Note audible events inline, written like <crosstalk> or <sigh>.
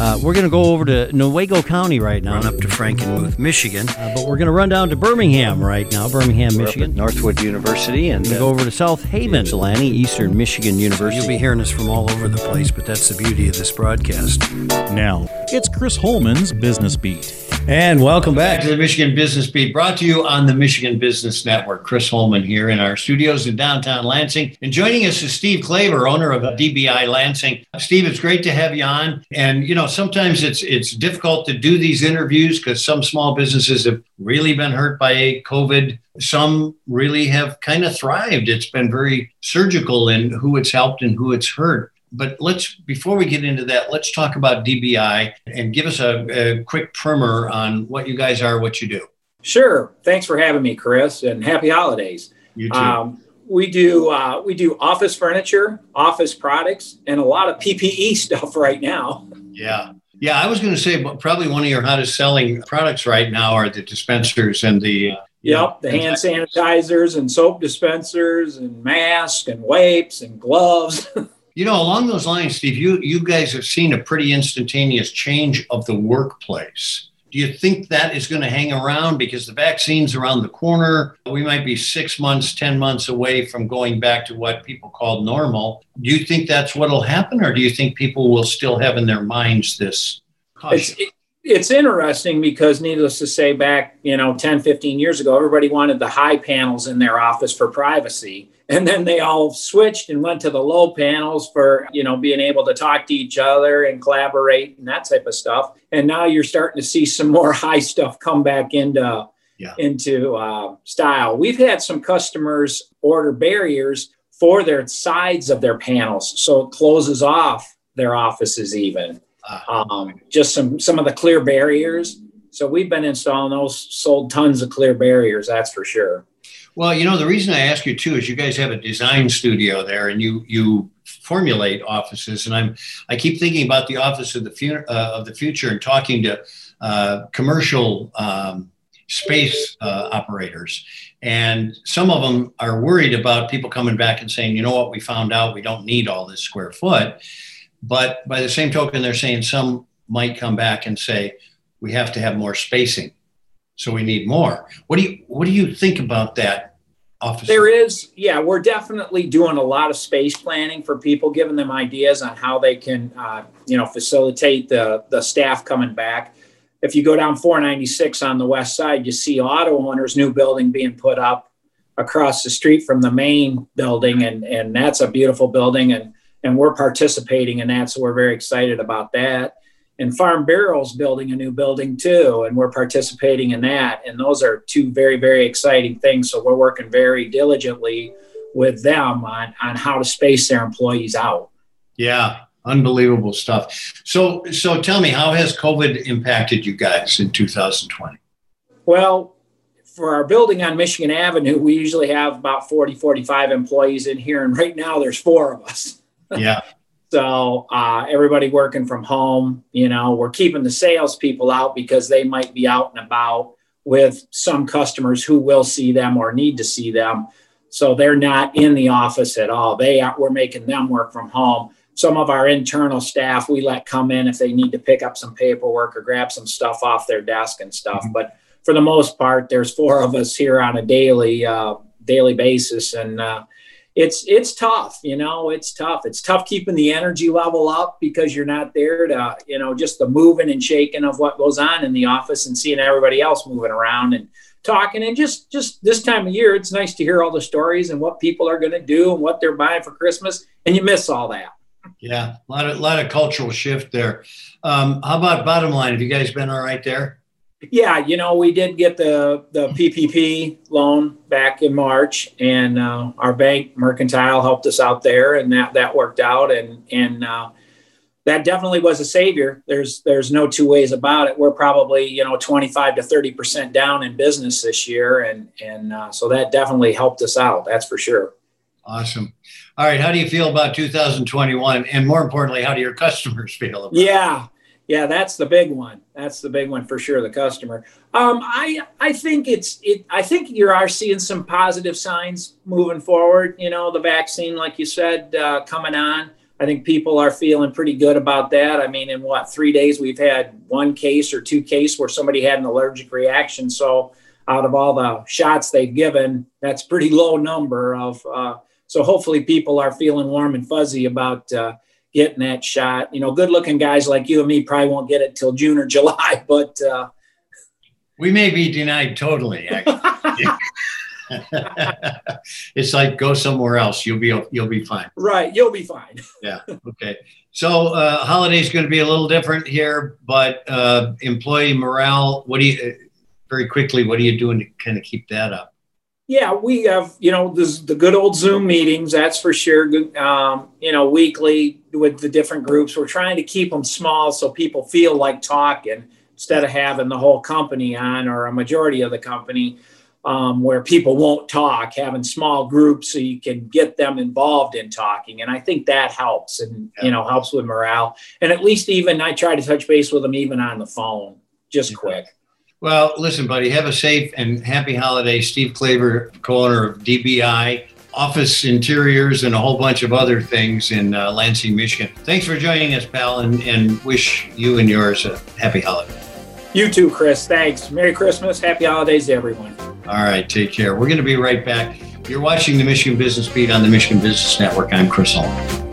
Uh, we're going to go over to Newaygo County right now, Run up to Frankenmuth, Michigan. uh, but we're going to run down to Birmingham right now, Birmingham, We're up at Michigan. Northwood University, and We're uh, go over to South Haven, Ypsilanti, Eastern Michigan University. you'll be hearing us from all over the place. But that's the beauty of this broadcast. Now, it's Chris Holman's Business Beat. And welcome back to the Michigan Business Beat, brought to you on the Michigan Business Network. Chris Holman here in our studios in downtown Lansing. And joining us is Steve Klaver, owner of DBI Lansing. Steve, it's great to have you on. And you know, sometimes it's it's difficult to do these interviews because some small businesses have really been hurt by COVID. Some really have kind of thrived. It's been very surgical in who it's helped and who it's hurt. But let's, before we get into that, let's talk about DBI and give us a, a quick primer on what you guys are, what you do. Sure. Thanks for having me, Chris, and happy holidays. You too. Um, we do uh, we do office furniture, office products, and a lot of PPE <laughs> stuff right now. yeah. Yeah. I was going to say, probably one of your hottest selling products right now are the dispensers and the. Uh, Yep, the hand sanitizers and soap dispensers and masks and wipes and gloves. <laughs> You know, along those lines, Steve, you, you guys have seen a pretty instantaneous change of the workplace. Do you think that is going to hang around because the vaccine's around the corner? We might be six months, 10 months away from going back to what people call normal. Do you think that's what'll happen, or do you think people will still have in their minds this it's, caution? it, it's interesting because needless to say back you know 10 15 years ago everybody wanted the high panels in their office for privacy. And then they all switched and went to the low panels for you know being able to talk to each other and collaborate and that type of stuff. And now you're starting to see some more <laughs> high stuff come back into Yeah. into uh, style. We've had some customers order barriers for their sides of their panels so it closes off their offices even um, just some some of the clear barriers. So we've been installing those, sold tons of clear barriers, that's for sure. Well, you know, the reason I ask you too is you guys have a design studio there, and you you formulate offices, and I'm I keep thinking about the office of the fu- uh, of the future and talking to uh, commercial um, space uh, operators, and some of them are worried about people coming back and saying, you know what, we found out we don't need all this square foot, but by the same token, they're saying some might come back and say we have to have more spacing, so we need more. What do you what do you think about that? officer? There is, yeah, we're definitely doing a lot of space planning for people, giving them ideas on how they can, uh, you know, facilitate the the staff coming back. If you go down 496 on the west side, you see auto owners' new building being put up across the street from the main building, and and that's a beautiful building, and and we're participating in that, so we're very excited about that. And Farm Bureau's building a new building too, and we're participating in that. And those are two very, very exciting things. So we're working very diligently with them on, on how to space their employees out. Yeah, unbelievable stuff. So, so tell me, how has COVID impacted you guys in 2020? Well, for our building on Michigan Avenue, we usually have about 40, 45 employees in here. And right now there's four of us. Yeah, <laughs> So uh, everybody working from home, you know, we're keeping the salespeople out because they might be out and about with some customers who will see them or need to see them. So they're not in the office at all. They are, we're making them work from home. Some of our internal staff we let come in if they need to pick up some paperwork or grab some stuff off their desk and stuff. But for the most part, there's four of us here on a daily uh, daily basis, and uh, it's it's tough you know it's tough it's tough keeping the energy level up because you're not there to you know just the moving and shaking of what goes on in the office and seeing everybody else moving around and talking and just just this time of year it's nice to hear all the stories and what people are going to do and what they're buying for christmas and you miss all that yeah, a lot of lot of cultural shift there. Um, how about bottom line? Have you guys been all right there? Yeah you know we did get the the ppp loan back in march and uh, our bank mercantile helped us out there and that that worked out and and uh, that definitely was a savior there's there's no two ways about it we're probably you know 25 to 30 percent down in business this year and and uh, so that definitely helped us out that's for sure Awesome. All right, how do you feel about 2021? And more importantly, how do your customers feel about it? Yeah, that's the big one. That's the big one for sure. The customer. Um, I I think it's it. I think you are seeing some positive signs moving forward. You know, the vaccine, like you said, uh, coming on. I think people are feeling pretty good about that. I mean, in what three days we've had one case or two case where somebody had an allergic reaction. So out of all the shots they've given, that's pretty low number of. Uh, so hopefully people are feeling warm and fuzzy about uh, getting that shot. You know, good looking guys like you and me probably won't get it till June or <laughs> July, but uh, we may be denied totally. <laughs> it's like go somewhere else. You'll be you'll be fine. Right, you'll be fine. <laughs> yeah. Okay. So uh, holiday is going to be a little different here, but uh, employee morale. What do you? Very quickly, what are you doing to kind of keep that up? Yeah, we have you know this, the good old Zoom meetings. That's for sure. Good, um, you know, weekly with the different groups. We're trying to keep them small so people feel like talking instead of having the whole company on or a majority of the company um, where people won't talk, having small groups so you can get them involved in talking. And I think that helps and, yeah. you know, helps with morale. And at least even I try to touch base with them even on the phone, just yeah. quick. Well, listen, buddy, have a safe and happy holiday. Steve Klaver, co-owner of DBI, office interiors, and a whole bunch of other things in uh, Lansing, Michigan. Thanks for joining us, pal, and, and wish you and yours a happy holiday. You too, Chris. Thanks. Merry Christmas. Happy holidays to everyone. All right. Take care. We're going to be right back. You're watching the Michigan Business Beat on the Michigan Business Network. I'm Chris Hall.